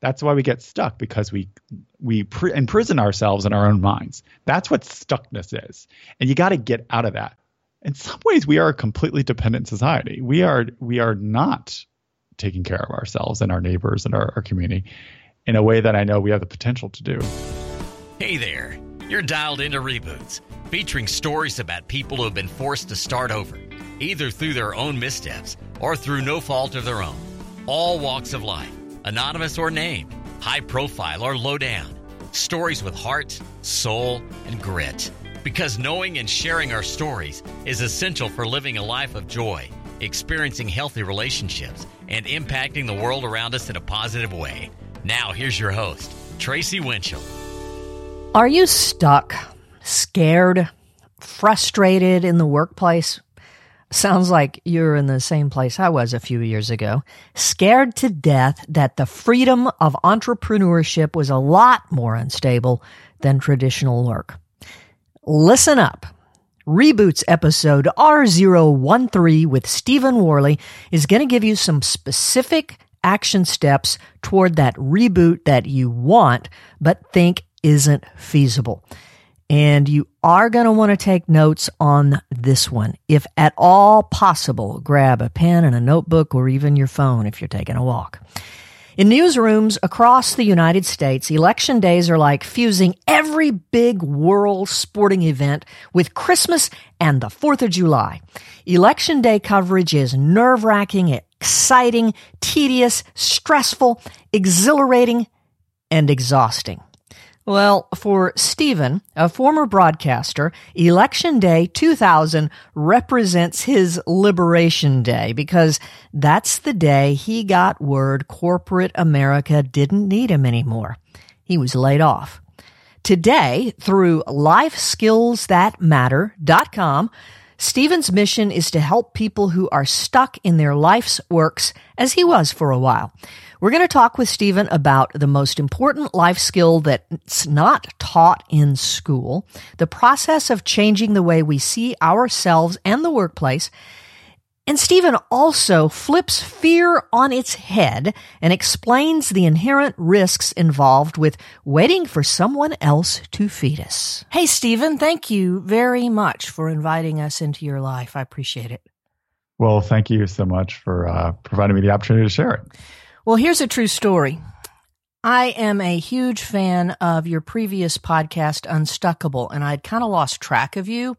That's why we get stuck because we we pre- imprison ourselves in our own minds. That's what stuckness is, and you got to get out of that. In some ways, we are a completely dependent society. We are we are not taking care of ourselves and our neighbors and our, our community in a way that I know we have the potential to do. Hey there, you're dialed into reboots, featuring stories about people who have been forced to start over, either through their own missteps or through no fault of their own. All walks of life anonymous or named, high profile or low down. Stories with heart, soul, and grit. Because knowing and sharing our stories is essential for living a life of joy, experiencing healthy relationships, and impacting the world around us in a positive way. Now, here's your host, Tracy Winchell. Are you stuck, scared, frustrated in the workplace? Sounds like you're in the same place I was a few years ago, scared to death that the freedom of entrepreneurship was a lot more unstable than traditional work. Listen up. Reboots episode R013 with Stephen Warley is going to give you some specific action steps toward that reboot that you want, but think isn't feasible. And you are going to want to take notes on this one. If at all possible, grab a pen and a notebook or even your phone if you're taking a walk. In newsrooms across the United States, election days are like fusing every big world sporting event with Christmas and the 4th of July. Election day coverage is nerve wracking, exciting, tedious, stressful, exhilarating, and exhausting. Well, for Stephen, a former broadcaster, Election Day 2000 represents his Liberation Day because that's the day he got word corporate America didn't need him anymore. He was laid off. Today, through lifeskillsthatmatter.com, Stephen's mission is to help people who are stuck in their life's works as he was for a while. We're going to talk with Stephen about the most important life skill that's not taught in school, the process of changing the way we see ourselves and the workplace. And Stephen also flips fear on its head and explains the inherent risks involved with waiting for someone else to feed us. Hey, Stephen, thank you very much for inviting us into your life. I appreciate it. Well, thank you so much for uh, providing me the opportunity to share it. Well, here's a true story. I am a huge fan of your previous podcast, Unstuckable, and I'd kind of lost track of you.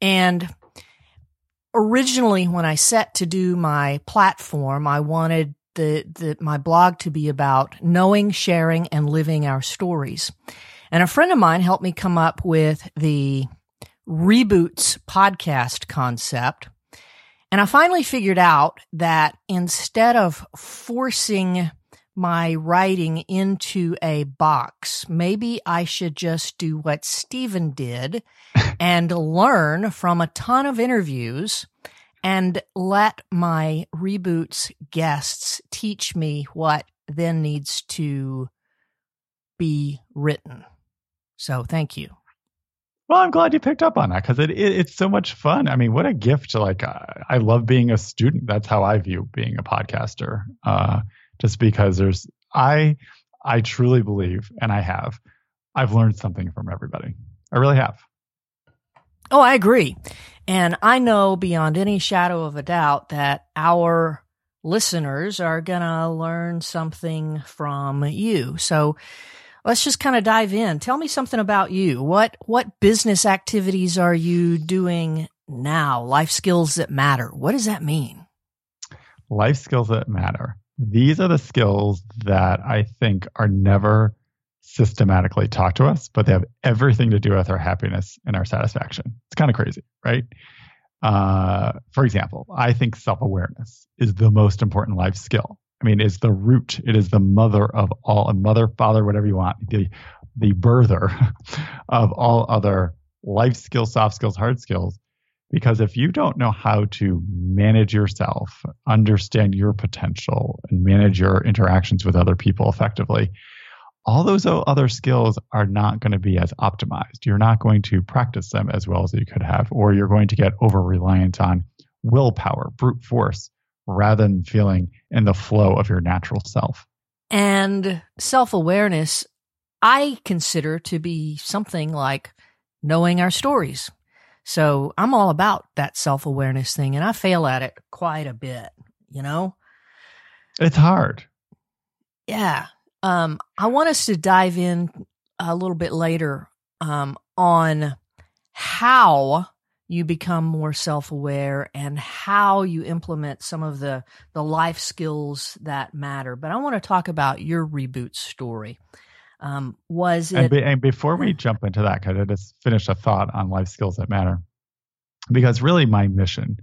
And originally, when I set to do my platform, I wanted the, the my blog to be about knowing, sharing, and living our stories. And a friend of mine helped me come up with the reboots podcast concept. And I finally figured out that instead of forcing my writing into a box, maybe I should just do what Stephen did and learn from a ton of interviews and let my reboots guests teach me what then needs to be written. So thank you. Well, I'm glad you picked up on that because it, it, it's so much fun. I mean, what a gift like. Uh, I love being a student. That's how I view being a podcaster. Uh, just because there's I I truly believe, and I have, I've learned something from everybody. I really have. Oh, I agree, and I know beyond any shadow of a doubt that our listeners are gonna learn something from you. So let's just kind of dive in. Tell me something about you. What what business activities are you doing now? Life skills that matter. What does that mean? Life skills that matter. These are the skills that I think are never systematically taught to us, but they have everything to do with our happiness and our satisfaction. It's kind of crazy, right? Uh, for example, I think self awareness is the most important life skill. I mean, is the root. It is the mother of all, a mother, father, whatever you want, the the birther of all other life skills, soft skills, hard skills. Because if you don't know how to manage yourself, understand your potential, and manage your interactions with other people effectively, all those other skills are not going to be as optimized. You're not going to practice them as well as you could have, or you're going to get over reliant on willpower, brute force, rather than feeling in the flow of your natural self. And self awareness, I consider to be something like knowing our stories. So I'm all about that self awareness thing, and I fail at it quite a bit, you know? It's hard. Yeah. Um, I want us to dive in a little bit later um, on how you become more self-aware and how you implement some of the the life skills that matter. But I want to talk about your reboot story. Um, was it? And, be, and before we jump into that, could I just finish a thought on life skills that matter? Because really, my mission,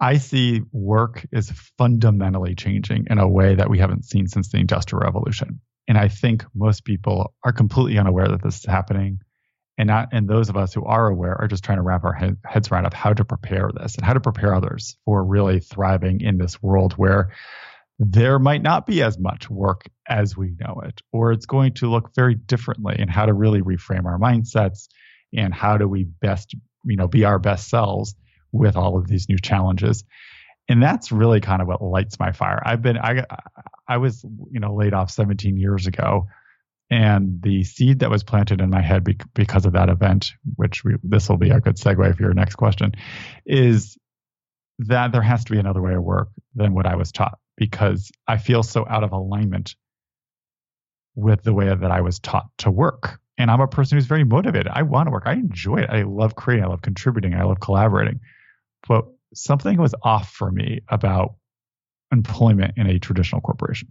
I see work is fundamentally changing in a way that we haven't seen since the Industrial Revolution. And I think most people are completely unaware that this is happening and not and those of us who are aware are just trying to wrap our head, heads around of how to prepare this and how to prepare others for really thriving in this world where there might not be as much work as we know it or it's going to look very differently and how to really reframe our mindsets and how do we best you know be our best selves with all of these new challenges. And that's really kind of what lights my fire. I've been i i was you know laid off 17 years ago and the seed that was planted in my head because of that event, which we, this will be a good segue for your next question, is that there has to be another way of work than what I was taught because I feel so out of alignment with the way that I was taught to work. And I'm a person who's very motivated. I want to work. I enjoy it. I love creating. I love contributing. I love collaborating. But something was off for me about employment in a traditional corporation.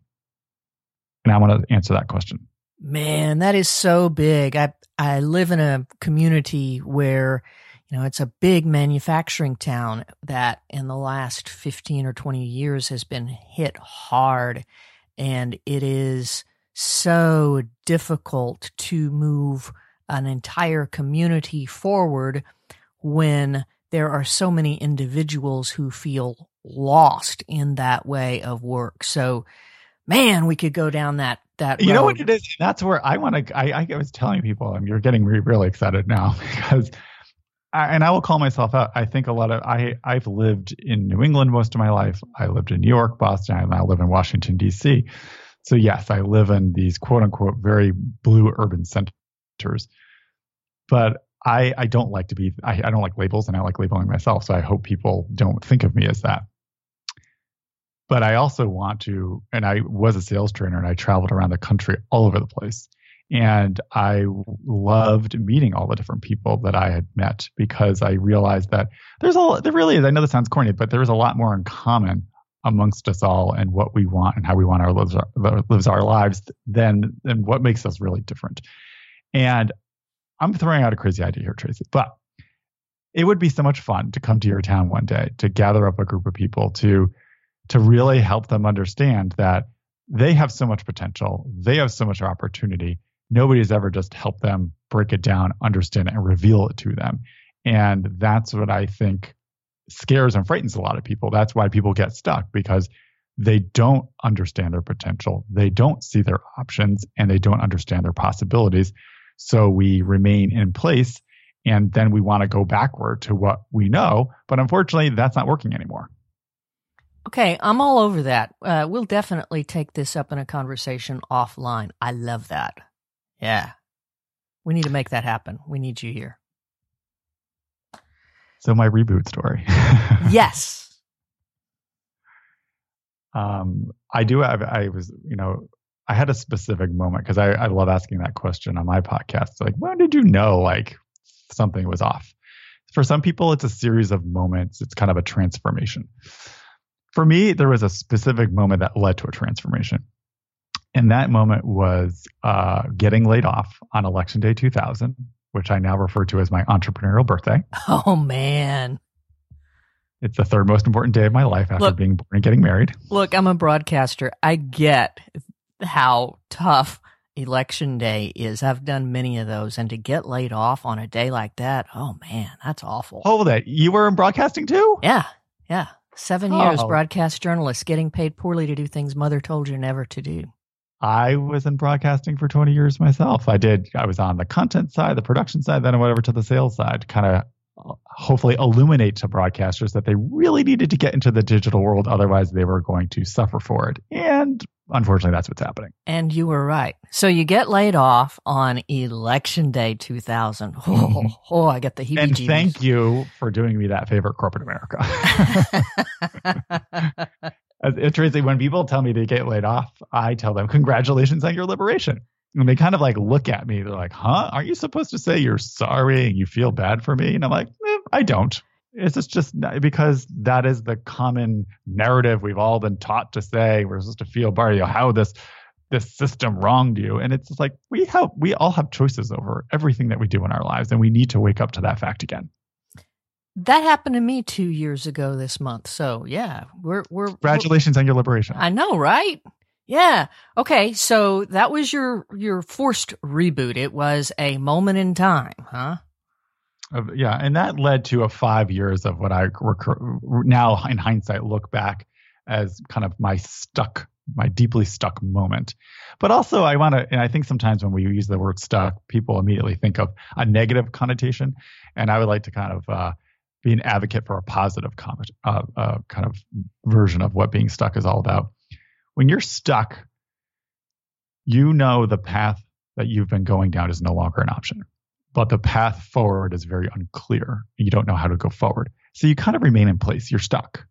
And I want to answer that question. Man, that is so big. I I live in a community where you know it's a big manufacturing town that in the last 15 or 20 years has been hit hard and it is so difficult to move an entire community forward when there are so many individuals who feel lost in that way of work. So man, we could go down that that. You road. know what it is? That's where I want to. I, I was telling people, and you're getting me really excited now because, I, and I will call myself out. I think a lot of I I've lived in New England most of my life. I lived in New York, Boston. and I live in Washington D.C. So yes, I live in these quote unquote very blue urban centers, but I, I don't like to be I, I don't like labels and I like labeling myself. So I hope people don't think of me as that but I also want to, and I was a sales trainer and I traveled around the country all over the place. And I loved meeting all the different people that I had met because I realized that there's a, there really is, I know this sounds corny, but there is a lot more in common amongst us all and what we want and how we want our lives, our, lives our lives than, than what makes us really different. And I'm throwing out a crazy idea here, Tracy, but it would be so much fun to come to your town one day to gather up a group of people to to really help them understand that they have so much potential, they have so much opportunity. Nobody has ever just helped them break it down, understand it, and reveal it to them. And that's what I think scares and frightens a lot of people. That's why people get stuck because they don't understand their potential, they don't see their options, and they don't understand their possibilities. So we remain in place and then we want to go backward to what we know. But unfortunately, that's not working anymore. Okay, I'm all over that. Uh, we'll definitely take this up in a conversation offline. I love that. Yeah. We need to make that happen. We need you here. So, my reboot story. yes. Um, I do have, I was, you know, I had a specific moment because I, I love asking that question on my podcast. Like, when did you know like something was off? For some people, it's a series of moments, it's kind of a transformation for me, there was a specific moment that led to a transformation. And that moment was uh, getting laid off on election day 2000, which I now refer to as my entrepreneurial birthday. Oh, man. It's the third most important day of my life after look, being born and getting married. Look, I'm a broadcaster. I get how tough election day is. I've done many of those. And to get laid off on a day like that, oh, man, that's awful. Hold it. You were in broadcasting too? Yeah. Yeah. Seven oh. years, broadcast journalist, getting paid poorly to do things mother told you never to do. I was in broadcasting for 20 years myself. I did, I was on the content side, the production side, then I went over to the sales side, kind of uh, hopefully illuminate to broadcasters that they really needed to get into the digital world. Otherwise, they were going to suffer for it. And unfortunately, that's what's happening. And you were right. So you get laid off on election day 2000. Oh, mm-hmm. oh I get the heebie And thank you for doing me that favor, corporate America. Tracy, when people tell me they get laid off, I tell them, congratulations on your liberation. And they kind of like look at me. They're like, huh? Aren't you supposed to say you're sorry and you feel bad for me? And I'm like, eh, I don't. It's just, just because that is the common narrative we've all been taught to say. We're supposed to feel bad, you know, how this this system wronged you. And it's like we have we all have choices over everything that we do in our lives, and we need to wake up to that fact again. That happened to me two years ago this month. So yeah, we're we're congratulations we're, on your liberation. I know, right? Yeah. Okay. So that was your your forced reboot. It was a moment in time, huh? Yeah, and that led to a five years of what I rec- now, in hindsight, look back as kind of my stuck, my deeply stuck moment. But also, I want to, and I think sometimes when we use the word stuck, people immediately think of a negative connotation, and I would like to kind of uh, be an advocate for a positive comment, uh, uh, kind of version of what being stuck is all about. When you're stuck, you know the path that you've been going down is no longer an option but the path forward is very unclear. You don't know how to go forward. So you kind of remain in place. You're stuck.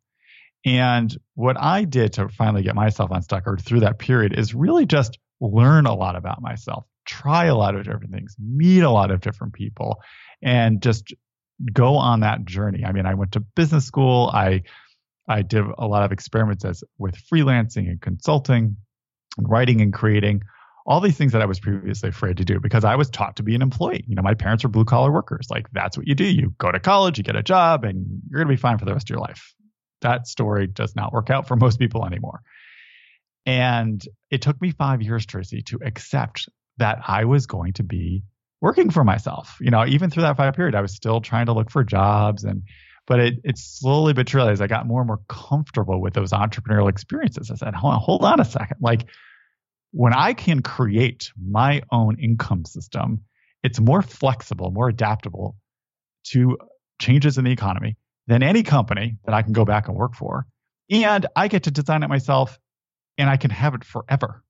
And what I did to finally get myself unstuck or through that period is really just learn a lot about myself, try a lot of different things, meet a lot of different people, and just go on that journey. I mean, I went to business school. I I did a lot of experiments as with freelancing and consulting and writing and creating all these things that I was previously afraid to do because I was taught to be an employee. You know, my parents were blue collar workers. Like that's what you do. You go to college, you get a job, and you're going to be fine for the rest of your life. That story does not work out for most people anymore. And it took me five years, Tracy, to accept that I was going to be working for myself. You know, even through that five period, I was still trying to look for jobs and but it, it slowly but surely as I got more and more comfortable with those entrepreneurial experiences, I said, hold on, hold on a second. Like when I can create my own income system, it's more flexible, more adaptable to changes in the economy than any company that I can go back and work for. And I get to design it myself and I can have it forever.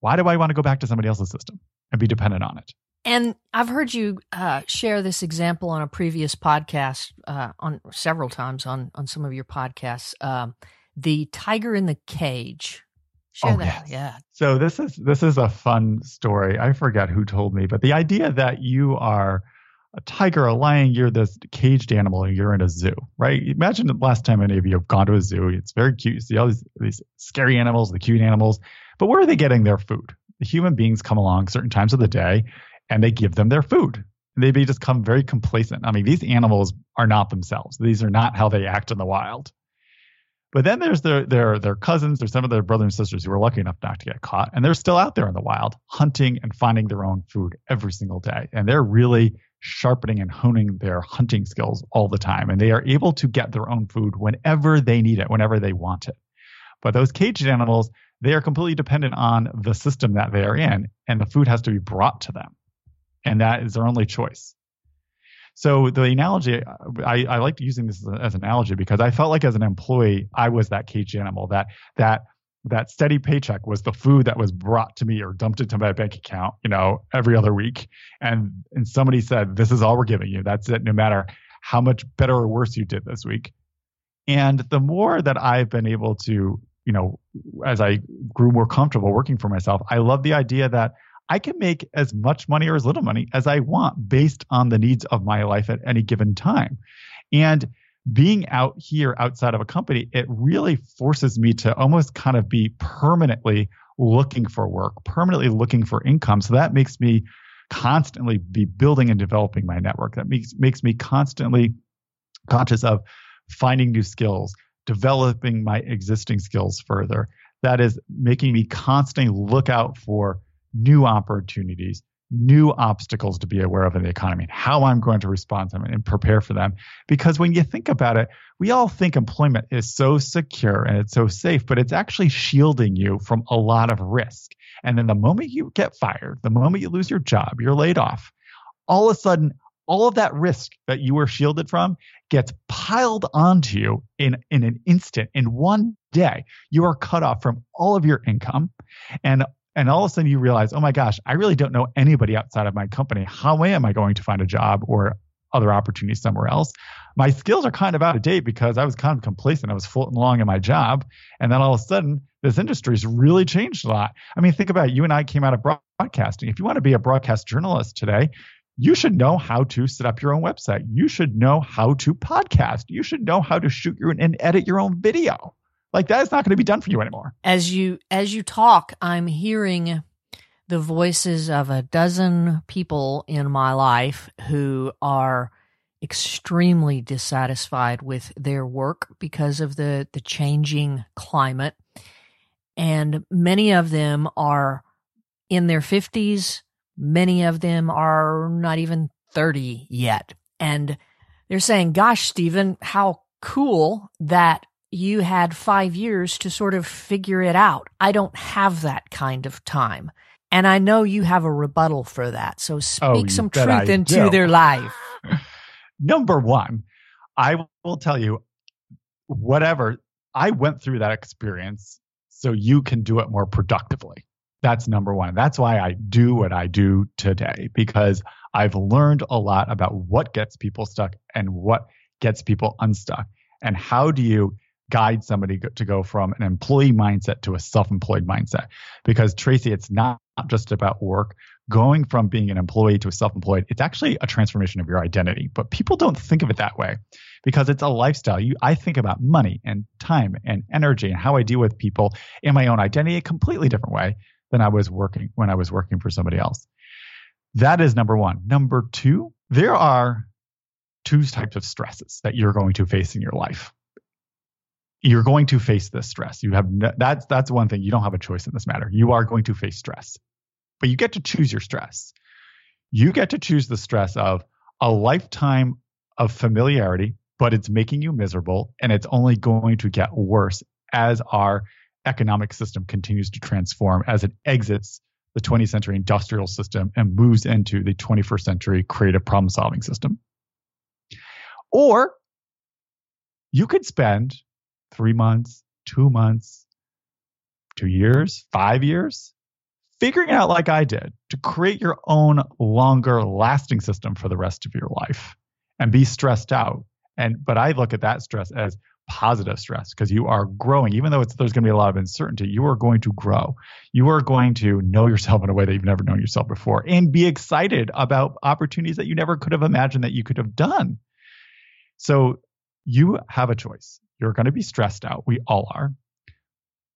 Why do I want to go back to somebody else's system and be dependent on it? And I've heard you uh, share this example on a previous podcast, uh, on several times on on some of your podcasts. Um, the tiger in the cage Share oh, that. Yes. Yeah. So this is this is a fun story. I forget who told me, but the idea that you are a tiger, a lion, you're this caged animal, and you're in a zoo, right? Imagine the last time any of you have gone to a zoo. It's very cute. You see all these, these scary animals, the cute animals, but where are they getting their food? The human beings come along certain times of the day, and they give them their food. They just come very complacent. I mean, these animals are not themselves. These are not how they act in the wild. But then there's their their their cousins, there's some of their brothers and sisters who are lucky enough not to get caught, and they're still out there in the wild, hunting and finding their own food every single day. And they're really sharpening and honing their hunting skills all the time. And they are able to get their own food whenever they need it, whenever they want it. But those caged animals, they are completely dependent on the system that they are in, and the food has to be brought to them. And that is their only choice. So the analogy, uh, I, I liked using this as, a, as, an analogy because I felt like as an employee, I was that caged animal. That that that steady paycheck was the food that was brought to me or dumped into my bank account, you know, every other week. And and somebody said, "This is all we're giving you. That's it. No matter how much better or worse you did this week." And the more that I've been able to, you know, as I grew more comfortable working for myself, I love the idea that I can make as much money or as little money as I want based on the needs of my life at any given time. And being out here outside of a company, it really forces me to almost kind of be permanently looking for work, permanently looking for income. So that makes me constantly be building and developing my network. That makes makes me constantly conscious of finding new skills, developing my existing skills further. That is making me constantly look out for new opportunities, new obstacles to be aware of in the economy and how I'm going to respond to them and prepare for them. Because when you think about it, we all think employment is so secure and it's so safe, but it's actually shielding you from a lot of risk. And then the moment you get fired, the moment you lose your job, you're laid off, all of a sudden, all of that risk that you were shielded from gets piled onto you in, in an instant, in one day. You are cut off from all of your income. And and all of a sudden you realize, oh my gosh, I really don't know anybody outside of my company. How am I going to find a job or other opportunities somewhere else? My skills are kind of out of date because I was kind of complacent. I was floating along in my job. And then all of a sudden, this industry's really changed a lot. I mean, think about it. You and I came out of broadcasting. If you want to be a broadcast journalist today, you should know how to set up your own website. You should know how to podcast. You should know how to shoot your and edit your own video. Like that is not going to be done for you anymore. As you as you talk, I'm hearing the voices of a dozen people in my life who are extremely dissatisfied with their work because of the the changing climate. And many of them are in their 50s many of them are not even 30 yet. And they're saying gosh Stephen how cool that you had five years to sort of figure it out. I don't have that kind of time. And I know you have a rebuttal for that. So oh, speak oh, some truth I into do. their life. Number one, I will tell you, whatever, I went through that experience so you can do it more productively. That's number one. That's why I do what I do today because I've learned a lot about what gets people stuck and what gets people unstuck. And how do you guide somebody to go from an employee mindset to a self-employed mindset. Because tracy it's not just about work. Going from being an employee to a self-employed it's actually a transformation of your identity. But people don't think of it that way because it's a lifestyle. You i think about money and time and energy and how i deal with people in my own identity a completely different way than i was working when i was working for somebody else. That is number one. Number two there are two types of stresses that you're going to face in your life you're going to face this stress. You have no, that's that's one thing. You don't have a choice in this matter. You are going to face stress, but you get to choose your stress. You get to choose the stress of a lifetime of familiarity, but it's making you miserable, and it's only going to get worse as our economic system continues to transform as it exits the 20th century industrial system and moves into the 21st century creative problem solving system. Or you could spend three months, two months, two years, five years, figuring it out like I did to create your own longer lasting system for the rest of your life and be stressed out. And but I look at that stress as positive stress because you are growing. Even though there's going to be a lot of uncertainty you are going to grow. You are going to know yourself in a way that you've never known yourself before and be excited about opportunities that you never could have imagined that you could have done. So you have a choice you're going to be stressed out. We all are.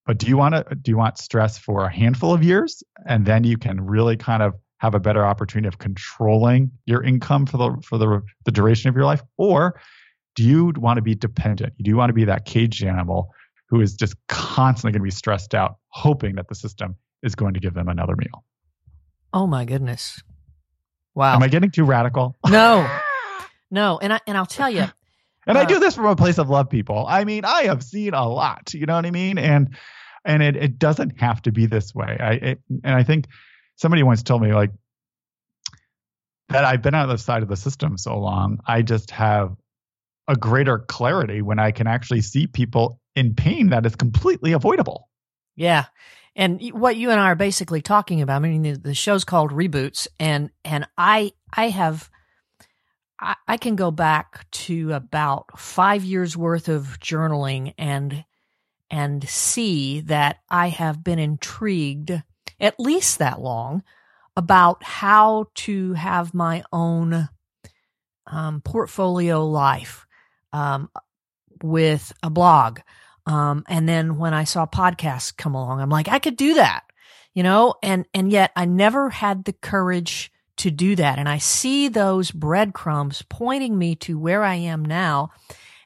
But do you want to do you want stress for a handful of years and then you can really kind of have a better opportunity of controlling your income for the for the the duration of your life or do you want to be dependent? Do you want to be that caged animal who is just constantly going to be stressed out hoping that the system is going to give them another meal? Oh my goodness. Wow. Am I getting too radical? No. No, and I and I'll tell you, and uh, I do this from a place of love, people. I mean, I have seen a lot. You know what I mean? And and it it doesn't have to be this way. I it, and I think somebody once told me like that I've been on the side of the system so long. I just have a greater clarity when I can actually see people in pain that is completely avoidable. Yeah. And what you and I are basically talking about, I mean, the, the show's called Reboots, and and I I have I, I can go back to about five years worth of journaling and and see that I have been intrigued at least that long about how to have my own um, portfolio life um, with a blog. Um, and then when I saw podcasts come along, I'm like, I could do that, you know, and, and yet I never had the courage to do that. And I see those breadcrumbs pointing me to where I am now.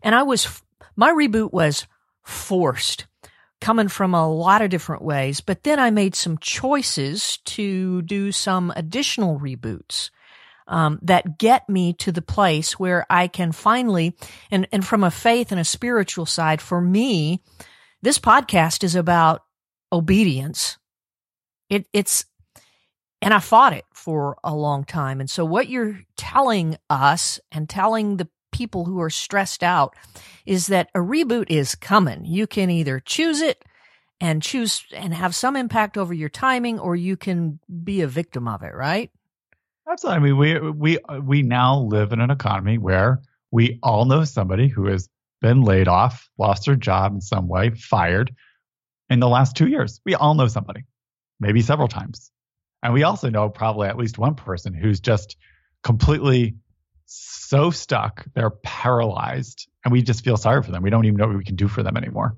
And I was, my reboot was forced coming from a lot of different ways, but then I made some choices to do some additional reboots. Um, that get me to the place where I can finally, and, and from a faith and a spiritual side, for me, this podcast is about obedience. It, it's, and I fought it for a long time. And so, what you're telling us and telling the people who are stressed out is that a reboot is coming. You can either choose it and choose and have some impact over your timing, or you can be a victim of it, right? Absolutely. I mean, we we we now live in an economy where we all know somebody who has been laid off, lost their job in some way, fired in the last two years. We all know somebody, maybe several times. And we also know probably at least one person who's just completely so stuck, they're paralyzed, and we just feel sorry for them. We don't even know what we can do for them anymore.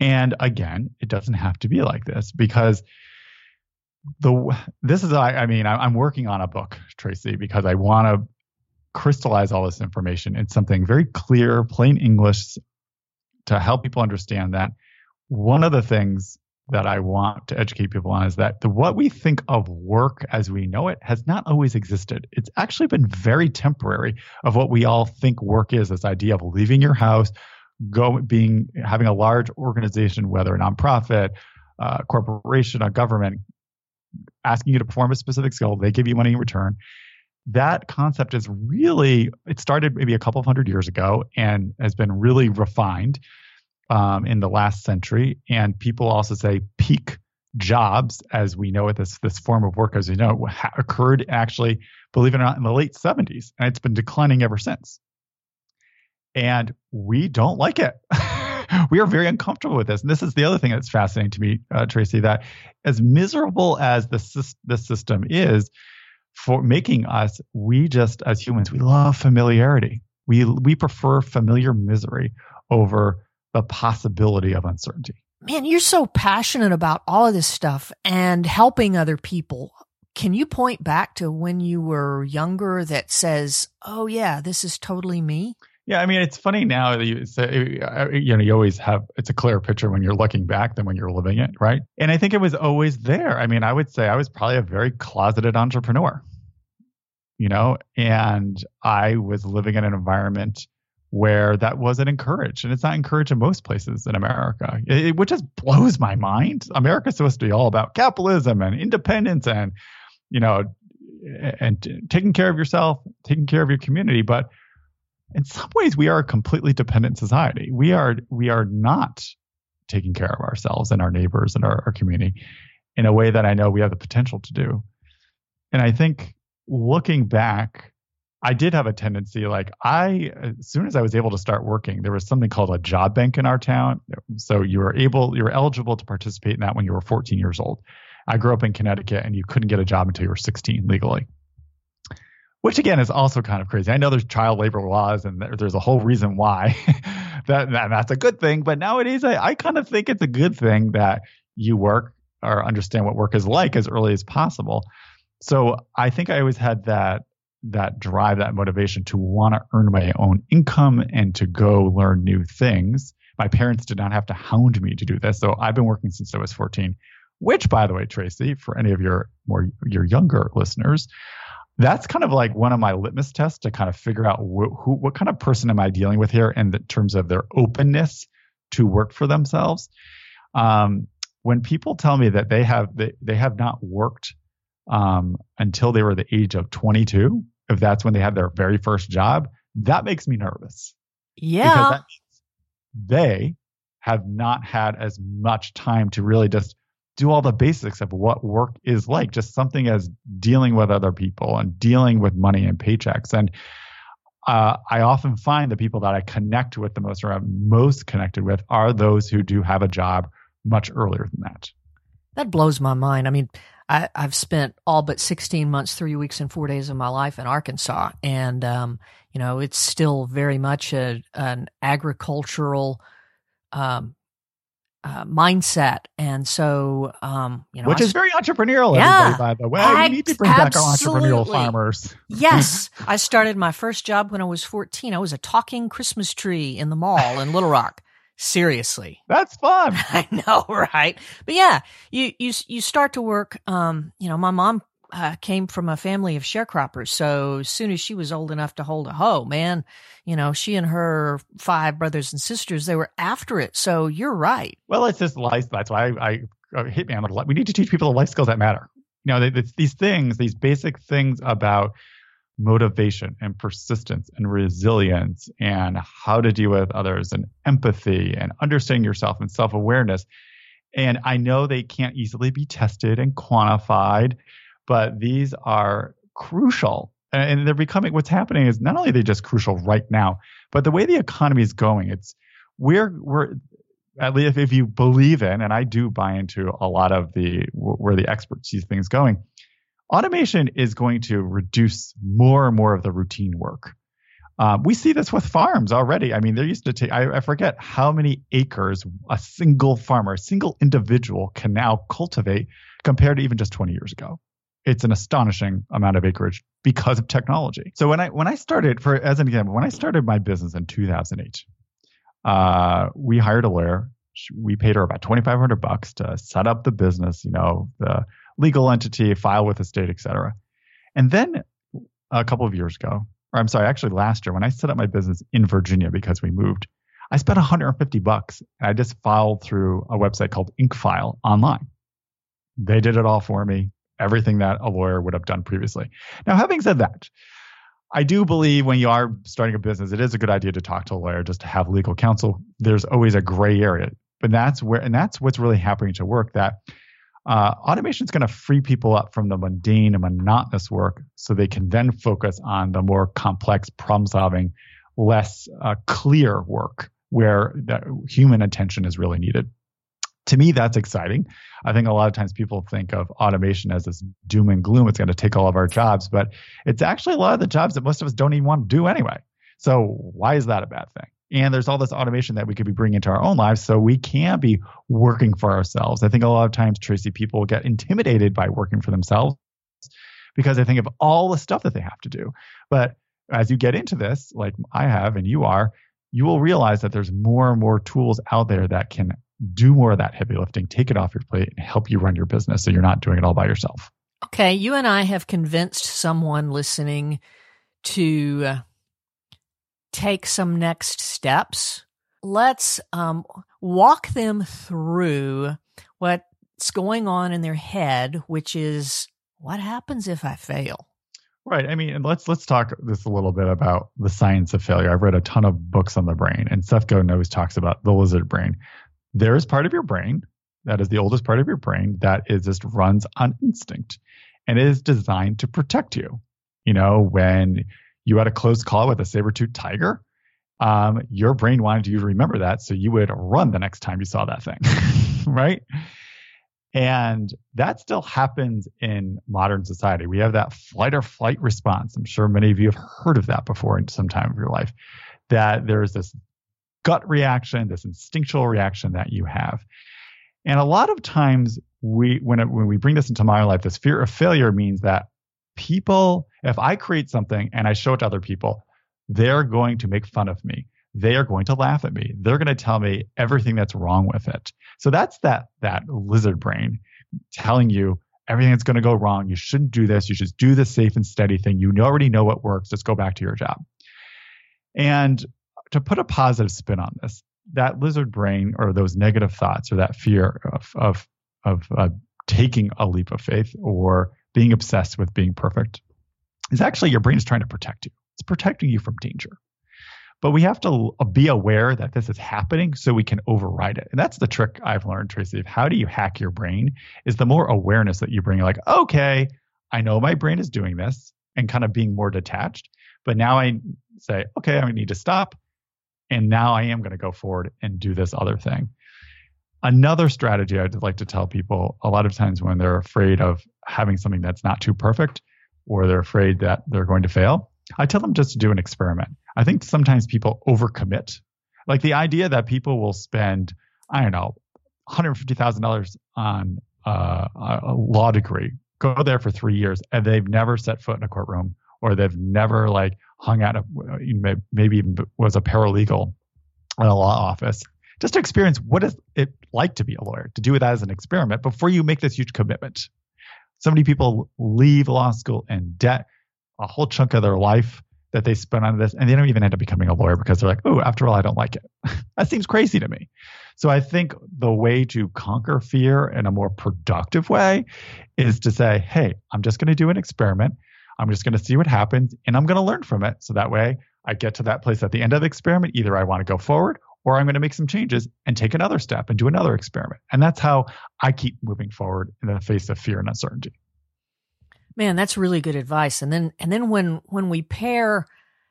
And again, it doesn't have to be like this because the this is I, I mean I, I'm working on a book, Tracy, because I want to crystallize all this information in something very clear, plain English to help people understand that one of the things that I want to educate people on is that the what we think of work as we know it has not always existed. It's actually been very temporary of what we all think work is, this idea of leaving your house, go being having a large organization, whether a nonprofit, corporation, a government, asking you to perform a specific skill, they give you money in return. That concept is really it started maybe a couple of hundred years ago and has been really refined um, in the last century. And people also say peak jobs, as we know it, this this form of work, as you know, ha- occurred actually, believe it or not, in the late 70s, and it's been declining ever since. And we don't like it. we are very uncomfortable with this. And this is the other thing that's fascinating to me, uh, Tracy, that as miserable as the this system is for making us, we just as humans, we love familiarity. We we prefer familiar misery over the possibility of uncertainty. Man, you're so passionate about all of this stuff and helping other people. Can you point back to when you were younger that says, "Oh yeah, this is totally me"? Yeah, I mean, it's funny now that you say, you know, you always have, it's a clearer picture when you're looking back than when you're living it, right? And I think it was always there. I mean, I would say I was probably a very closeted entrepreneur, you know, and I was living in an environment where that wasn't encouraged. And it's not encouraged in most places in America, it, it, which just blows my mind. America's supposed to be all about capitalism and independence and, you know, and taking care of yourself, taking care of your community. But in some ways, we are a completely dependent society. We are we are not taking care of ourselves and our neighbors and our, our community in a way that I know we have the potential to do. And I think looking back, I did have a tendency, like I, as soon as I was able to start working, there was something called a job bank in our town. So you were able, you were eligible to participate in that when you were 14 years old. I grew up in Connecticut, and you couldn't get a job until you were 16 legally, which again is also kind of crazy. I know there's child labor laws, and there's a whole reason why that, that, that's a good thing. But nowadays, I, I kind of think it's a good thing that you work or understand what work is like as early as possible. So I think I always had that that drive, that motivation to want to earn my own income and to go learn new things. My parents did not have to hound me to do this. So I've been working since I was 14, which by the way, Tracy, for any of your more your younger listeners, that's kind of like one of my litmus tests to kind of figure out wh- who, what kind of person am I dealing with here in terms of their openness to work for themselves. Um, when people tell me that they have they, they have not worked um, until they were the age of 22, if that's when they had their very first job, that makes me nervous. Yeah. Because that means they have not had as much time to really just do all the basics of what work is like, just something as dealing with other people and dealing with money and paychecks. And uh, I often find the people that I connect with the most or I'm most connected with are those who do have a job much earlier than that. That blows my mind. I mean, I, have spent all but 16 months, three weeks, and four days of my life in Arkansas. And, um, you know, it's still very much a, an agricultural um, uh, mindset. And so, um, you know, which I, is very entrepreneurial, yeah, by the way. We need to bring back our entrepreneurial farmers. yes. I started my first job when I was 14. I was a talking Christmas tree in the mall in Little Rock. Seriously. That's fun. I know, right? But yeah, you you you start to work um, you know, my mom uh, came from a family of sharecroppers. So as soon as she was old enough to hold a hoe, man, you know, she and her five brothers and sisters, they were after it. So you're right. Well, it's just life. That's why I, I hit me on the lot. We need to teach people the life skills that matter. You know, they, these things, these basic things about motivation and persistence and resilience and how to deal with others and empathy and understanding yourself and self awareness. And I know they can't easily be tested and quantified, but these are crucial. And they're becoming what's happening is not only are they just crucial right now, but the way the economy is going, it's we're we're at least if you believe in, and I do buy into a lot of the where the experts see things going, automation is going to reduce more and more of the routine work. Um, we see this with farms already. I mean, they used to take, I, I, forget how many acres a single farmer, a single individual can now cultivate compared to even just 20 years ago. It's an astonishing amount of acreage because of technology. So when I when I started, for as an example, when I started my business in 2008, uh, we hired a lawyer. We paid her about 2,500 bucks to set up the business, you know, the legal entity, file with the state, et cetera. And then a couple of years ago, or I'm sorry, actually last year, when I set up my business in Virginia because we moved, I spent 150 bucks. And I just filed through a website called Incfile online. They did it all for me, everything that a lawyer would have done previously. Now, having said that, I do believe when you are starting a business, it is a good idea to talk to a lawyer just to have legal counsel. There's always a gray area, but that's where, and that's what's really happening to work that uh, automation is going to free people up from the mundane and monotonous work so they can then focus on the more complex problem solving less uh, clear work where human attention is really needed. To me that's exciting. I think a lot of times people think of automation as this doom and gloom it's going to take all of our jobs but it's actually a lot of the jobs that most of us don't even want to do anyway. So why is that a bad thing and there's all this automation that we could be bringing into our own lives so we can be working for ourselves. I think a lot of times tracy people get intimidated by working for themselves because they think of all the stuff that they have to do. But as you get into this like i have and you are you will realize that there's more and more tools out there that can do more of that heavy lifting take it off your plate and help you run your business so you're not doing it all by yourself. Okay you and i have convinced someone listening to take some next steps. Let's um, walk them through what's going on in their head, which is what happens if I fail? Right. I mean, let's let's talk this a little bit about the science of failure. I've read a ton of books on the brain, and Seth Godin always talks about the lizard brain. There is part of your brain that is the oldest part of your brain that is just runs on instinct, and it is designed to protect you. You know, when you had a close call with a saber-tooth tiger, um, your brain wanted you to remember that so you would run the next time you saw that thing, right? And that still happens in modern society. We have that flight or flight response. I'm sure many of you have heard of that before in some time of your life, that there's this gut reaction, this instinctual reaction that you have. And a lot of times we when it, when we bring this into my life, this fear of failure means that people, if I create something and I show it to other people, they're going to make fun of me. They are going to laugh at me. They're going to tell me everything that's wrong with it. So that's that that lizard brain telling you everything that's going to go wrong. You shouldn't do this. You should do the safe and steady thing. You already know what works. Let's go back to your job. And to put a positive spin on this, that lizard brain or those negative thoughts or that fear of of of uh, taking a leap of faith or being obsessed with being perfect is actually your brain is trying to protect you. It's protecting you from danger. But we have to uh, be aware that this is happening so we can override it. And that's the trick I've learned, Tracy, of how do you hack your brain is the more awareness that you bring, like, okay, I know my brain is doing this and kind of being more detached. But now I say, okay, I need to stop. And now I am going to go forward and do this other thing. Another strategy I'd like to tell people a lot of times when they're afraid of having something that's not too perfect or they're afraid that they're going to fail, I tell them just to do an experiment. I think sometimes people overcommit. Like the idea that people will spend, I don't know, $150,000 on uh, a law degree, go there for three years, and they've never set foot in a courtroom or they've never like hung out, a, maybe even was a paralegal in a law office just to experience what is it like to be a lawyer, to do it as an experiment before you make this huge commitment. So many people leave law school in debt a whole chunk of their life that they spend on this, and they don't even end up becoming a lawyer because they're like, oh, after all, I don't like it. that seems crazy to me. So I think the way to conquer fear in a more productive way is to say, hey, I'm just going to do an experiment. I'm just going to see what happens and I'm going to learn from it. So that way I get to that place at the end of the experiment. Either I want to go forward or I'm going to make some changes and take another step and do another experiment. And that's how I keep moving forward in the face of fear and uncertainty. Man, that's really good advice. And then and then when when we pair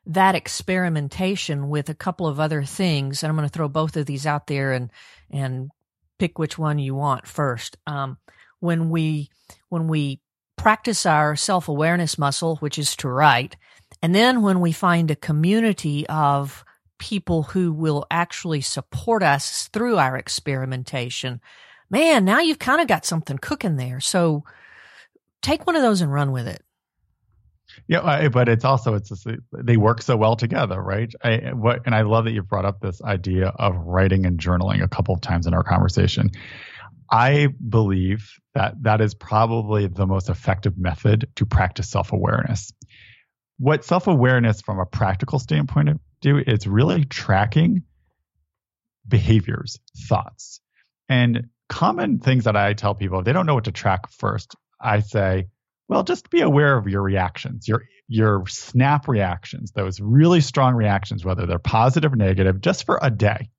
that experimentation with a couple of other things, and I'm going to throw both of these out there and and pick which one you want first. Um, when we when we practice our self awareness muscle, which is to write, and then when we find a community of people who will actually support us through our experimentation, man, now you've kind of got something cooking there. So take one of those and run with it. Yeah, but it's also it's just, they work so well together, right? I what and I love that you brought up this idea of writing and journaling a couple of times in our conversation. I believe that that is probably the most effective method to practice self-awareness. What self-awareness from a practical standpoint do is really tracking behaviors, thoughts. And common things that I tell people, if they don't know what to track first, I say, well, just be aware of your reactions, your your snap reactions, those really strong reactions, whether they're positive or negative, just for a day.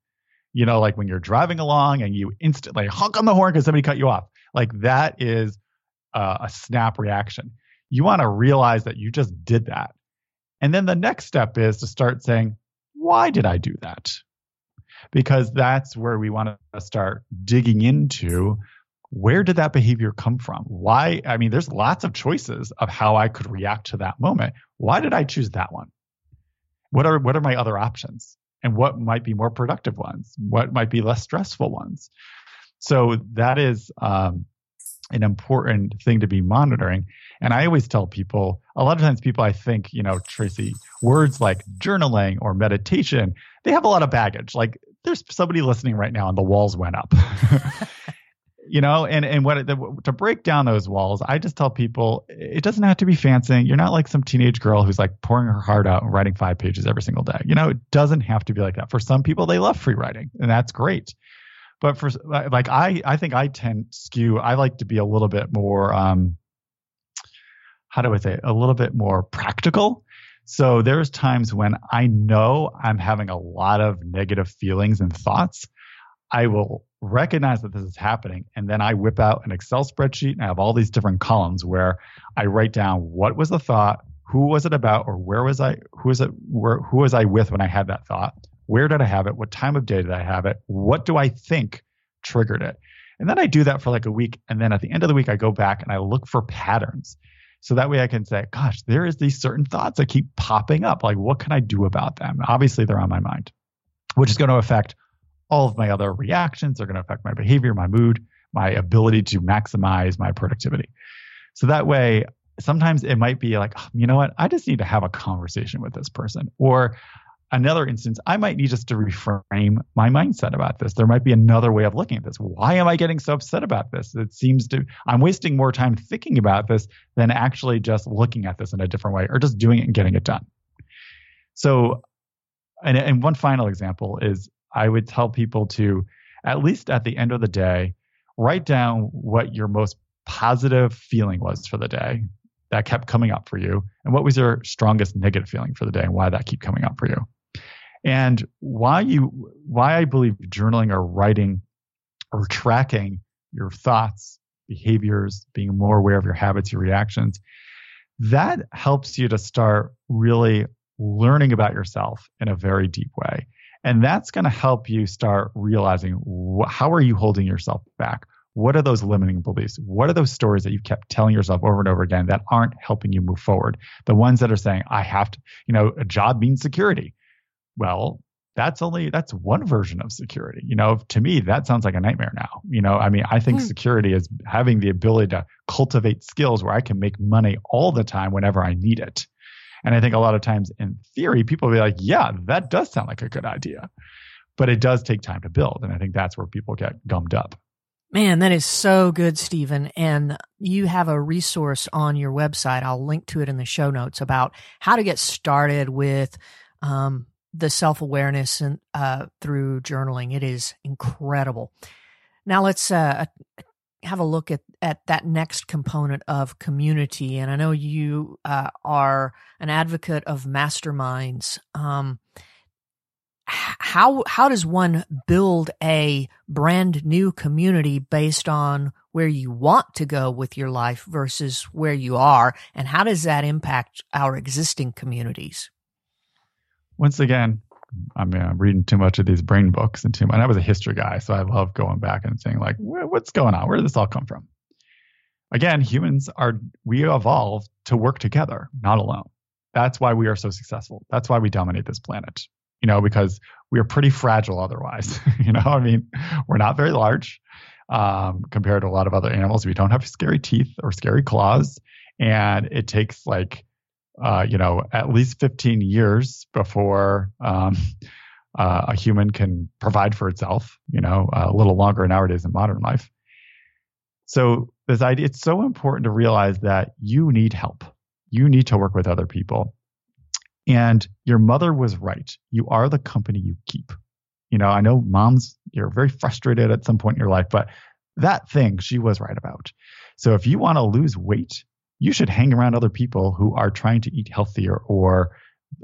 You know, like when you're driving along and you instantly honk on the horn because somebody cut you off. Like that is uh, a snap reaction. You want to realize that you just did that. And then the next step is to start saying, why did I do that? Because that's where we want to start digging into where did that behavior come from? Why? I mean, there's lots of choices of how I could react to that moment. Why did I choose that one? What are what are my other options? And what might be more productive ones? What might be less stressful ones? So that is um, an important thing to be monitoring. And I always tell people, a lot of times people I think, you know, Tracy, words like journaling or meditation, they have a lot of baggage. Like there's somebody listening right now and the walls went up. you know and and what the, to break down those walls i just tell people it doesn't have to be fancy you're not like some teenage girl who's like pouring her heart out and writing five pages every single day you know it doesn't have to be like that for some people they love free writing and that's great but for like i i think i tend skew i like to be a little bit more um how do i say a little bit more practical so there's times when i know i'm having a lot of negative feelings and thoughts I will recognize that this is happening. And then I whip out an Excel spreadsheet and I have all these different columns where I write down what was the thought, who was it about, or where was I, who was it, where, who was I with when I had that thought? Where did I have it? What time of day did I have it? What do I think triggered it? And then I do that for like a week. And then at the end of the week, I go back and I look for patterns. So that way I can say, gosh, there is these certain thoughts that keep popping up. Like, what can I do about them? Obviously, they're on my mind, which is going to affect all of my other reactions They're going to affect my behavior, my mood, my ability to maximize my productivity. So that way, sometimes it might be like, ah, you know what, I just need to have a conversation with this person. Or another instance, I might need just to reframe my mindset about this. There might be another way of looking at this. Why am I getting so upset about this? It seems to, I'm wasting more time thinking about this than actually just looking at this in a different way or just doing it and getting it done. So, and, and one final example is I would tell people to, at least at the end of the day, write down what your most positive feeling was for the day that kept coming up for you, and what was your strongest negative feeling for the day, and why that keep coming up for you. And why you why I believe journaling or writing or tracking your thoughts, behaviors, being more aware of your habits, your reactions, that helps you to start really learning about yourself in a very deep way. And that's going to help you start realizing wh- how are you holding yourself back? What are those limiting beliefs? What are those stories that you kept telling yourself over and over again that aren't helping you move forward? The ones that are saying, I have to, you know, a job means security. Well, that's only that's one version of security. You know, to me, that sounds like a nightmare now. You know, I mean, I think mm. security is having the ability to cultivate skills where I can make money all the time whenever I need it. And I think a lot of times in theory, people will be like, yeah, that does sound like a good idea. But it does take time to build. And I think that's where people get gummed up. Man, that is so good, Stephen. And you have a resource on your website. I'll link to it in the show notes about how to get started with um, the self awareness and uh, through journaling. It is incredible. Now let's uh, have a look at at that next component of community. And I know you uh, are an advocate of masterminds. Um, how how does one build a brand new community based on where you want to go with your life versus where you are and how does that impact our existing communities once again i mean i'm reading too much of these brain books and too much And i was a history guy so i love going back and saying like what's going on where did this all come from again humans are we evolved to work together not alone that's why we are so successful that's why we dominate this planet you know, because we are pretty fragile otherwise. you know, I mean, we're not very large um, compared to a lot of other animals. We don't have scary teeth or scary claws. And it takes like, uh, you know, at least 15 years before um, uh, a human can provide for itself, you know, a little longer nowadays in modern life. So, this idea, it's so important to realize that you need help. You need to work with other people. And your mother was right. You are the company you keep. You know, I know moms, you're very frustrated at some point in your life, but that thing she was right about. So if you want to lose weight, you should hang around other people who are trying to eat healthier or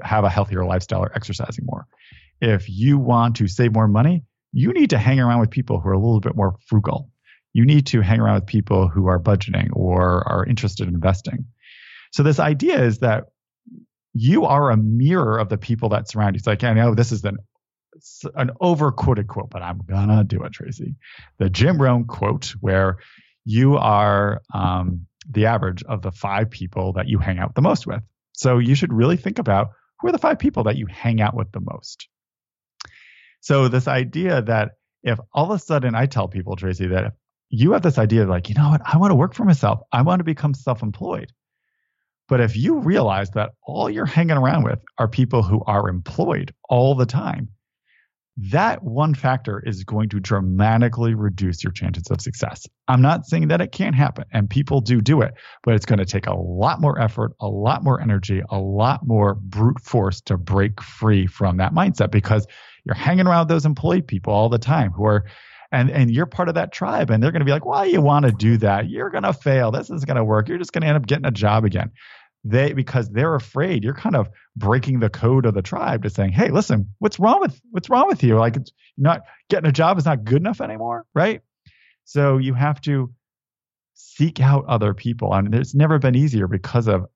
have a healthier lifestyle or exercising more. If you want to save more money, you need to hang around with people who are a little bit more frugal. You need to hang around with people who are budgeting or are interested in investing. So this idea is that you are a mirror of the people that surround you. It's like, I know this is an an overquoted quote, but I'm gonna do it, Tracy. The Jim Rohn quote, where you are um, the average of the five people that you hang out the most with. So you should really think about who are the five people that you hang out with the most. So this idea that if all of a sudden I tell people, Tracy, that if you have this idea like, you know what, I want to work for myself, I want to become self-employed. But if you realize that all you're hanging around with are people who are employed all the time, that one factor is going to dramatically reduce your chances of success. I'm not saying that it can't happen, and people do do it, but it's going to take a lot more effort, a lot more energy, a lot more brute force to break free from that mindset because you're hanging around those employed people all the time who are and and you're part of that tribe and they're going to be like why you want to do that? You're going to fail. This isn't going to work. You're just going to end up getting a job again they because they're afraid you're kind of breaking the code of the tribe to saying hey listen what's wrong with what's wrong with you? Like it's not getting a job is not good enough anymore right? So you have to seek out other people and it's never been easier because of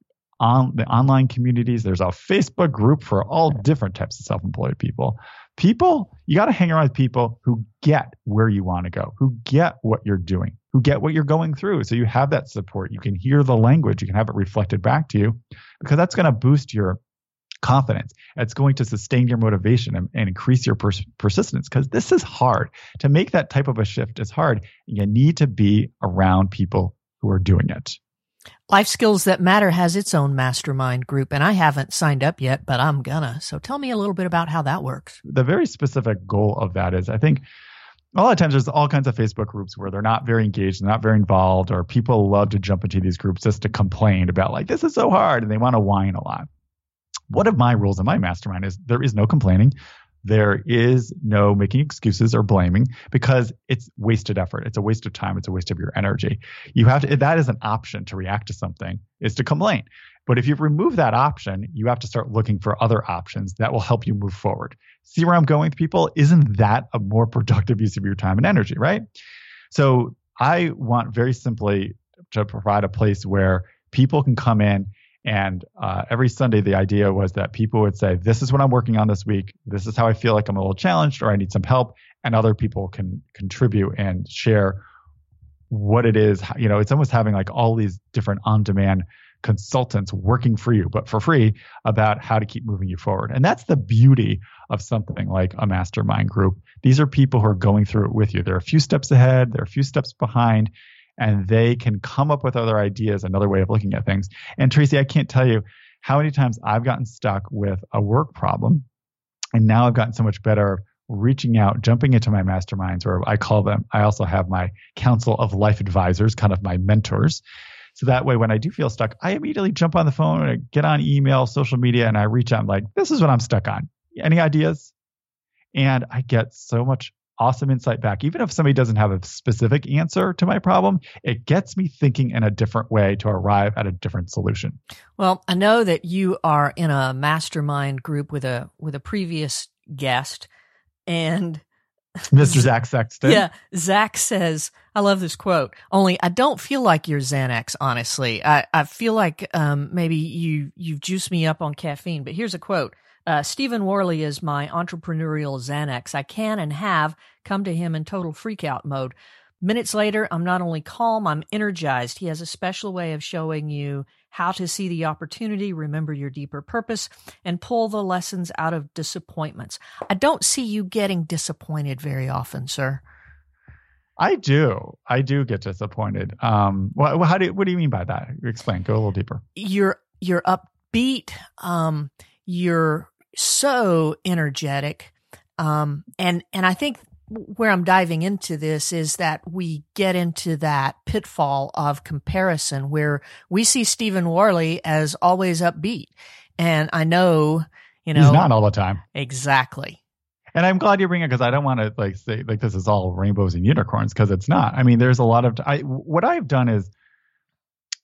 on the online communities. There's a facebook group for all different types of self-employed people. People you got to hang around with people who get where you want to go who get what you're doing who get what you're going through. So you have that support. You can hear the language. You can have it reflected back to you because that's going to boost your confidence. It's going to sustain your motivation and, and increase your pers- persistence because this is hard. To make that type of a shift is hard. You need to be around people who are doing it. Life Skills That Matter has its own mastermind group, and I haven't signed up yet, but I'm gonna. So tell me a little bit about how that works. The very specific goal of that is I think a lot of times there's all kinds of Facebook groups where they're not very engaged, they're not very involved, or people love to jump into these groups just to complain about like this is so hard and they want to whine a lot. One of my rules in my mastermind is there is no complaining. There is no making excuses or blaming because it's wasted effort. It's a waste of time. It's a waste of your energy. You have to, that is an option to react to something is to complain. But if you remove that option, you have to start looking for other options that will help you move forward. See where I'm going with people? Isn't that a more productive use of your time and energy, right? So I want very simply to provide a place where people can come in and uh, every Sunday, the idea was that people would say, This is what I'm working on this week. This is how I feel like I'm a little challenged or I need some help. And other people can contribute and share what it is. You know, it's almost having like all these different on demand consultants working for you, but for free about how to keep moving you forward. And that's the beauty of something like a mastermind group. These are people who are going through it with you. They're a few steps ahead, they're a few steps behind, and they can come up with other ideas, another way of looking at things. And Tracy, I can't tell you how many times I've gotten stuck with a work problem. And now I've gotten so much better reaching out, jumping into my masterminds, or I call them, I also have my council of life advisors, kind of my mentors. So that way, when I do feel stuck, I immediately jump on the phone and get on email, social media, and I reach out. I'm like, this is what I'm stuck on. Any ideas? And I get so much awesome insight back. Even if somebody doesn't have a specific answer to my problem, it gets me thinking in a different way to arrive at a different solution. Well, I know that you are in a mastermind group with a with a previous guest and Mr. Zach Sexton. Yeah, Zach says, I love this quote. Only I don't feel like you're Xanax, honestly. I, I feel like um, maybe you you've juiced me up on caffeine. But here's a quote. Uh, Stephen Warley is my entrepreneurial Xanax. I can and have come to him in total freakout mode. Minutes later, I'm not only calm, I'm energized. He has a special way of showing you how to see the opportunity, remember your deeper purpose, and pull the lessons out of disappointments. I don't see you getting disappointed very often, sir. I do. I do get disappointed. Um, what, how do what do you mean by that? Explain. Go a little deeper. You're you're upbeat. Um, you're so energetic. Um, and and I think where I'm diving into this is that we get into that pitfall of comparison where we see Stephen Warley as always upbeat. And I know, you know, he's not all the time. Exactly. And I'm glad you bring it because I don't want to like say like this is all rainbows and unicorns because it's not. I mean, there's a lot of I what I've done is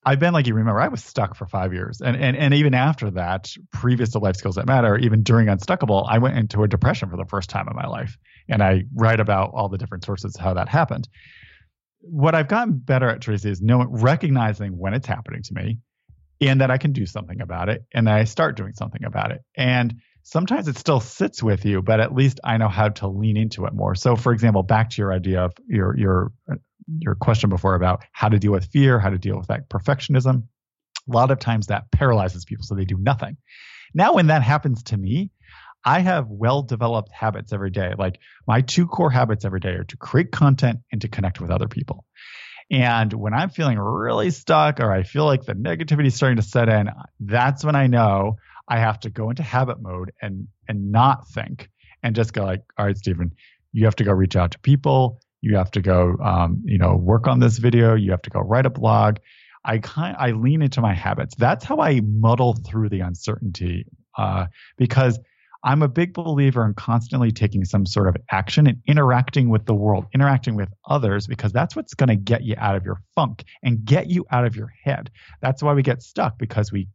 I've been like you remember, I was stuck for five years. And and and even after that, previous to life skills that matter, even during Unstuckable, I went into a depression for the first time in my life. And I write about all the different sources how that happened. What I've gotten better at, Tracy, is knowing recognizing when it's happening to me and that I can do something about it and that I start doing something about it. And sometimes it still sits with you, but at least I know how to lean into it more. So for example, back to your idea of your your your question before about how to deal with fear, how to deal with that perfectionism. A lot of times that paralyzes people so they do nothing. Now, when that happens to me, I have well developed habits every day. Like my two core habits every day are to create content and to connect with other people. And when I'm feeling really stuck or I feel like the negativity is starting to set in, that's when I know I have to go into habit mode and and not think and just go like, all right, Stephen, you have to go reach out to people you have to go um, you know work on this video. You have to go write a blog. I kind i lean into my habits. That's how i muddle through the uncertainty uh, because i'm a big believer in constantly taking some sort of action and interacting with the world interacting with others because that's what's going to get you out of your funk and get you out of your head. That's why we get stuck because we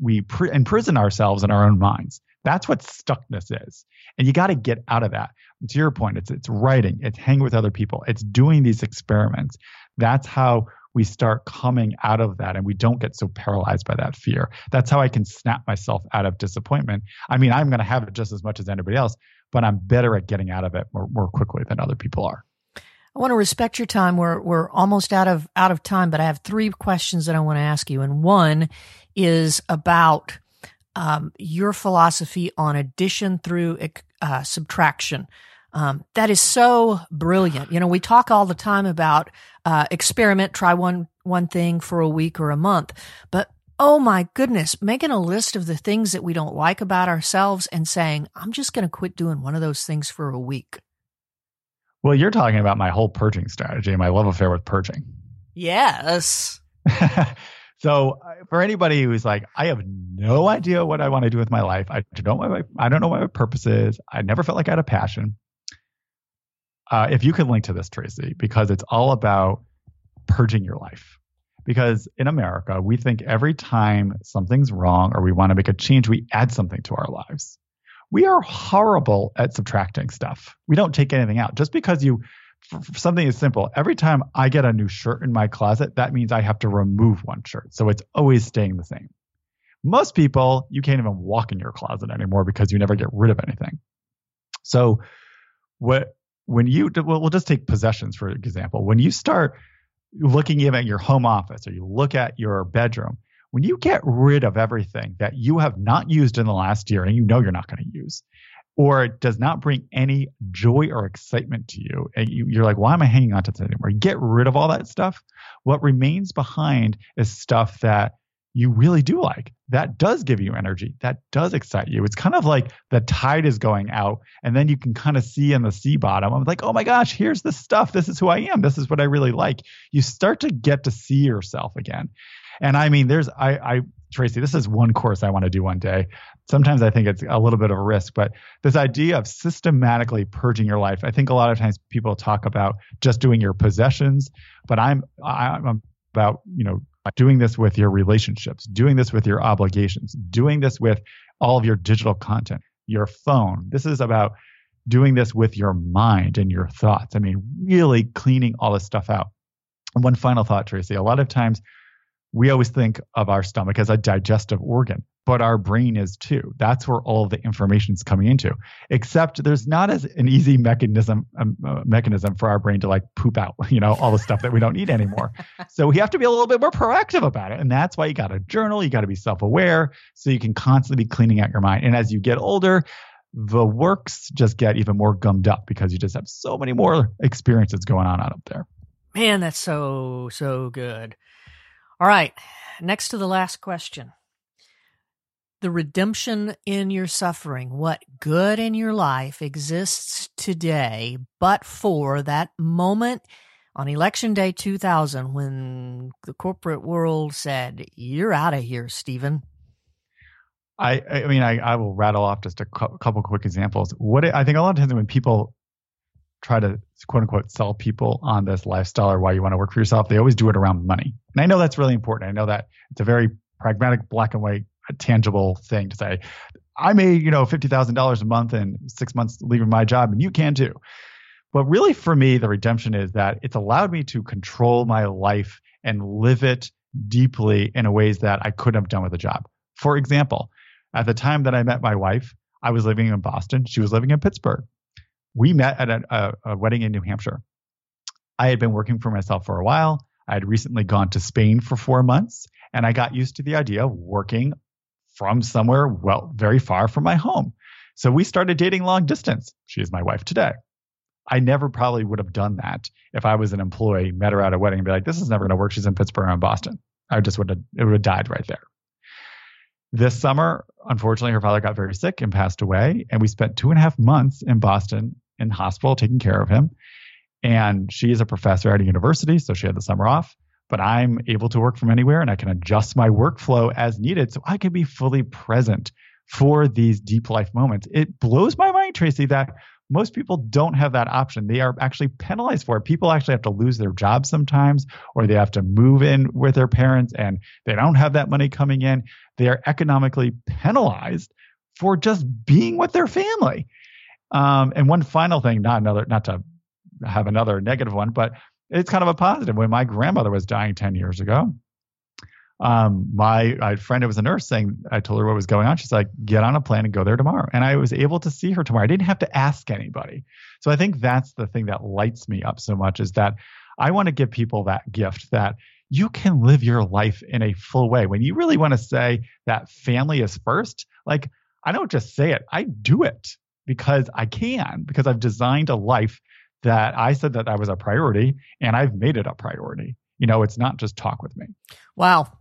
we pr- imprison ourselves in our own minds that's what stuckness is. And you got to get out of that. And to your point, it's it's writing, it's hanging with other people, it's doing these experiments. That's how we start coming out of that and we don't get so paralyzed by that fear. That's how I can snap myself out of disappointment. I mean, I'm going to have it just as much as anybody else, but I'm better at getting out of it more, more quickly than other people are. I want to respect your time. We're we're almost out of out of time, but I have three questions that I want to ask you. And one is about um, your philosophy on addition through uh, subtraction. Um, that is so brilliant. You know, we talk all the time about uh, experiment, try one one thing for a week or a month, but oh my goodness, making a list of the things that we don't like about ourselves and saying, I'm just going to quit doing one of those things for a week. Well, you're talking about my whole purging strategy, my love affair with purging. Yes. So uh, for anybody who's like, I have no idea what I want to do with my life. I don't know my, I don't know what my purpose is. I never felt like I had a passion. Uh, if you could link to this, Tracy, because it's all about purging your life. Because in America, we think every time something's wrong or we want to make a change, we add something to our lives. We are horrible at subtracting stuff. We don't take anything out. Just because you for, something as simple, every time I get a new shirt in my closet, that means I have to remove one shirt. So it's always staying the same. Most people, you can't even walk in your closet anymore because you never get rid of anything. So what when you well, we'll just take possessions for example. When you start looking even at your home office or you look at your bedroom, when you get rid of everything that you have not used in the last year and you know you're not going to use, or it does not bring any joy or excitement to you, and you, are like, why am I hanging on to this anymore? Get rid of all that stuff. What remains behind is stuff that you really do like. That does give you energy. That does excite you. It's kind of like the tide is going out, and then you can kind of see in the sea bottom. I'm like, oh my gosh, here's the stuff. This is who I am. This is what I really like. You start to get to see yourself again. And I mean, there's, I, I, Tracy, this is one course I want to do one day. Sometimes I think it's a little bit of a risk, but this idea of systematically purging your life, I think a lot of times people talk about just doing your possessions, but I'm, I'm about, you know, doing this with your relationships, doing this with your obligations, doing this with all of your digital content, your phone. This is about doing this with your mind and your thoughts. I mean, really cleaning all this stuff out. And one final thought, Tracy. A lot of times we always think of our stomach as a digestive organ but our brain is too. That's where all the information is coming into. Except there's not as an easy mechanism um, uh, mechanism for our brain to like poop out, you know, all the stuff that we don't need anymore. so we have to be a little bit more proactive about it, and that's why you got to journal. You got to be self-aware, so you can constantly be cleaning out your mind. And as you get older, the works just get even more gummed up because you just have so many more experiences going on out up there. Man, that's so so good. All right, next to the last question the redemption in your suffering, what good in your life exists today, but for that moment on election day 2000 when the corporate world said, You're out of here, Stephen. I, I mean, I, I will rattle off just a couple quick examples. What I think a lot of times when people try to quote unquote sell people on this lifestyle or why you want to work for yourself, they always do it around money. And I know that's really important. I know that it's a very pragmatic black and white uh, tangible thing to say. I made, you know, $50,000 a month in six months leaving my job, and you can too. But really, for me, the redemption is that it's allowed me to control my life and live it deeply in ways that I couldn't have done with a job. For example, at the time that I met my wife, I was living in Boston. She was living in Pittsburgh. We met at a, a, a wedding in New Hampshire. I had been working for myself for a while. I had recently gone to Spain for four months, and I got used to the idea of working from somewhere well very far from my home. So we started dating long distance. She is my wife today. I never probably would have done that if I was an employee, met her at a wedding, and be like, "This is never going to work." She's in Pittsburgh, in Boston. I just would have it would have died right there. This summer, unfortunately, her father got very sick and passed away, and we spent two and a half months in Boston in hospital taking care of him. And she is a professor at a university, so she had the summer off but I'm able to work from anywhere and I can adjust my workflow as needed so I can be fully present for these deep life moments. It blows my mind, Tracy, that most people don't have that option. They are actually penalized for it. People actually have to lose their jobs sometimes, or they have to move in with their parents and they don't have that money coming in. They are economically penalized for just being with their family. Um, and one final thing, not another, not to have another negative one, but it's kind of a positive. When my grandmother was dying 10 years ago, um, my, friend who was a nurse saying, I told her what was going on. She's like, get on a plane and go there tomorrow. And I was able to see her tomorrow. I didn't have to ask anybody. So I think that's the thing that lights me up so much is that I want to give people that gift that you can live your life in a full way. When you really want to say that family is first, like I don't just say it, I do it because I can, because I've designed a life that I said that that was a priority and I've made it a priority. You know, it's not just talk with me. Wow.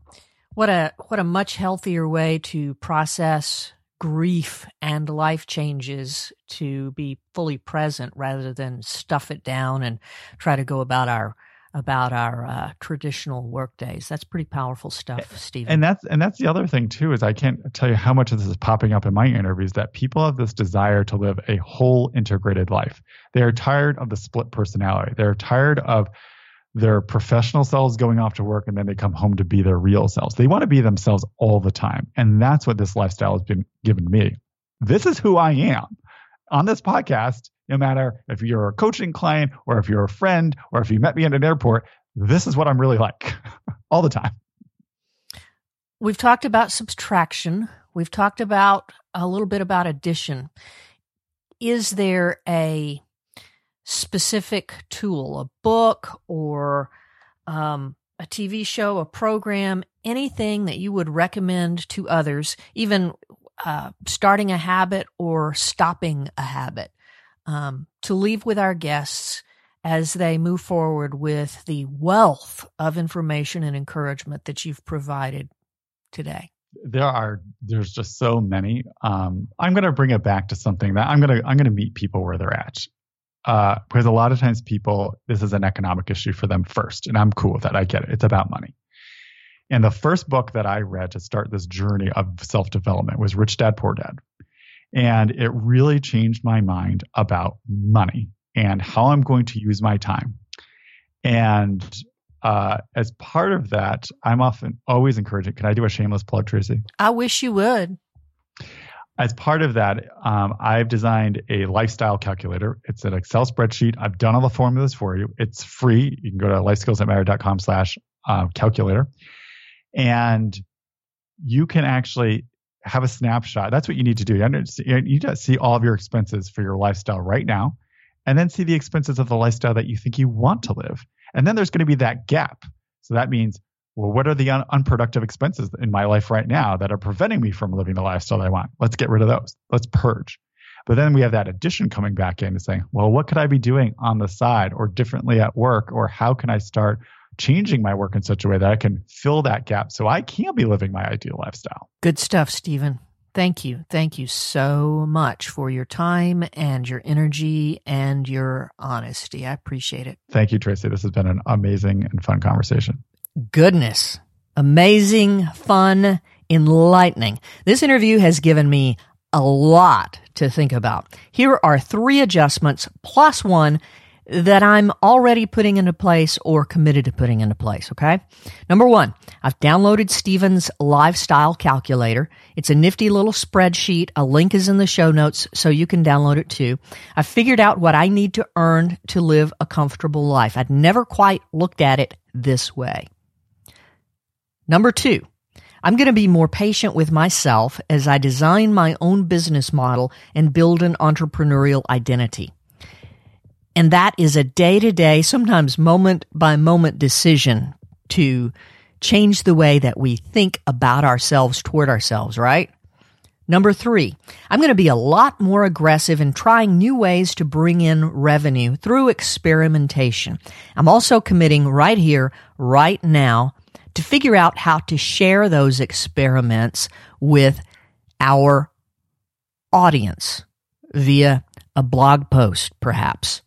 What a what a much healthier way to process grief and life changes to be fully present rather than stuff it down and try to go about our about our uh, traditional work days. That's pretty powerful stuff, Stephen. And that's and that's the other thing too is I can't tell you how much of this is popping up in my interviews that people have this desire to live a whole integrated life. They are tired of the split personality. They're tired of their professional selves going off to work and then they come home to be their real selves. They want to be themselves all the time. And that's what this lifestyle has been given me. This is who I am. On this podcast, no matter if you're a coaching client or if you're a friend or if you met me at an airport, this is what I'm really like all the time. We've talked about subtraction. We've talked about a little bit about addition. Is there a specific tool, a book or um, a TV show, a program, anything that you would recommend to others, even uh, starting a habit or stopping a habit um, to leave with our guests as they move forward with the wealth of information and encouragement that you've provided today? There are there's just so many. Um, I'm going to bring it back to something that I'm going to I'm going to meet people where they're at. Uh, because a lot of times people this is an economic issue for them first, and I'm cool with that. I get it. It's about money. And the first book that I read to start this journey of self development was Rich Dad Poor Dad. And it really changed my mind about money and how I'm going to use my time. And uh, as part of that, I'm often always encouraging. Can I do a shameless plug, Tracy? I wish you would. As part of that, um, I've designed a lifestyle calculator. It's an Excel spreadsheet. I've done all the formulas for you. It's free. You can go to lifeskillsthatmatter.com slash uh, calculator. And you can actually have a snapshot. That's what you need to do. You need to see all of your expenses for your lifestyle right now, and then see the expenses of the lifestyle that you think you want to live. And then there's going to be that gap. So that means, well, what are the un- unproductive expenses in my life right now that are preventing me from living the lifestyle that I want? Let's get rid of those. Let's purge. But then we have that addition coming back in and saying, well, what could I be doing on the side or differently at work? Or how can I start changing my work in such a way that I can fill that gap so I can be living my ideal lifestyle. Good stuff, Stephen. Thank you. Thank you so much for your time and your energy and your honesty. I appreciate it. Thank you, Tracy. This has been an amazing and fun conversation. Goodness. Amazing, fun, enlightening. This interview has given me a lot to think about. Here are three adjustments plus one that I'm already putting into place or committed to putting into place. Okay. Number one, I've downloaded Stephen's lifestyle calculator. It's a nifty little spreadsheet. A link is in the show notes so you can download it too. I figured out what I need to earn to live a comfortable life. I'd never quite looked at it this way. Number two, I'm going to be more patient with myself as I design my own business model and build an entrepreneurial identity. And that is a day to day, sometimes moment by moment decision to change the way that we think about ourselves toward ourselves, right? Number three, I'm going to be a lot more aggressive in trying new ways to bring in revenue through experimentation. I'm also committing right here, right now, to figure out how to share those experiments with our audience via a blog post, perhaps.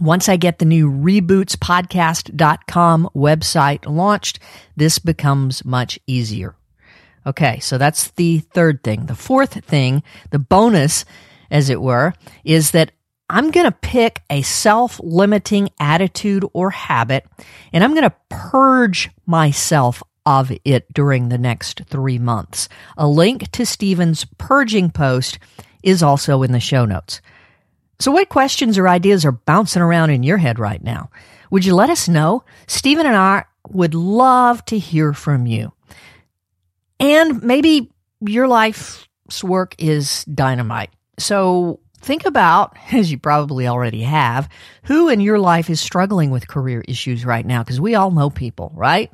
Once I get the new rebootspodcast.com website launched, this becomes much easier. Okay, so that's the third thing. The fourth thing, the bonus, as it were, is that I'm going to pick a self limiting attitude or habit and I'm going to purge myself of it during the next three months. A link to Stephen's purging post is also in the show notes. So, what questions or ideas are bouncing around in your head right now? Would you let us know? Stephen and I would love to hear from you. And maybe your life's work is dynamite. So, think about, as you probably already have, who in your life is struggling with career issues right now, because we all know people, right?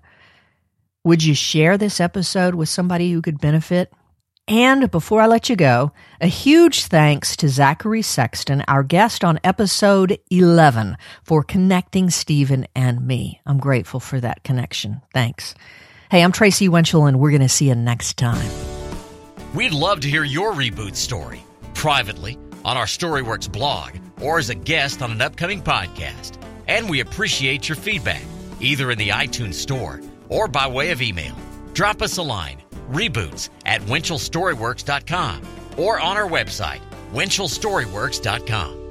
Would you share this episode with somebody who could benefit? And before I let you go, a huge thanks to Zachary Sexton, our guest on episode 11, for connecting Stephen and me. I'm grateful for that connection. Thanks. Hey, I'm Tracy Winchell, and we're going to see you next time. We'd love to hear your reboot story privately on our Storyworks blog or as a guest on an upcoming podcast. And we appreciate your feedback, either in the iTunes Store or by way of email. Drop us a line reboots at winchellstoryworks.com or on our website, winchellstoryworks.com.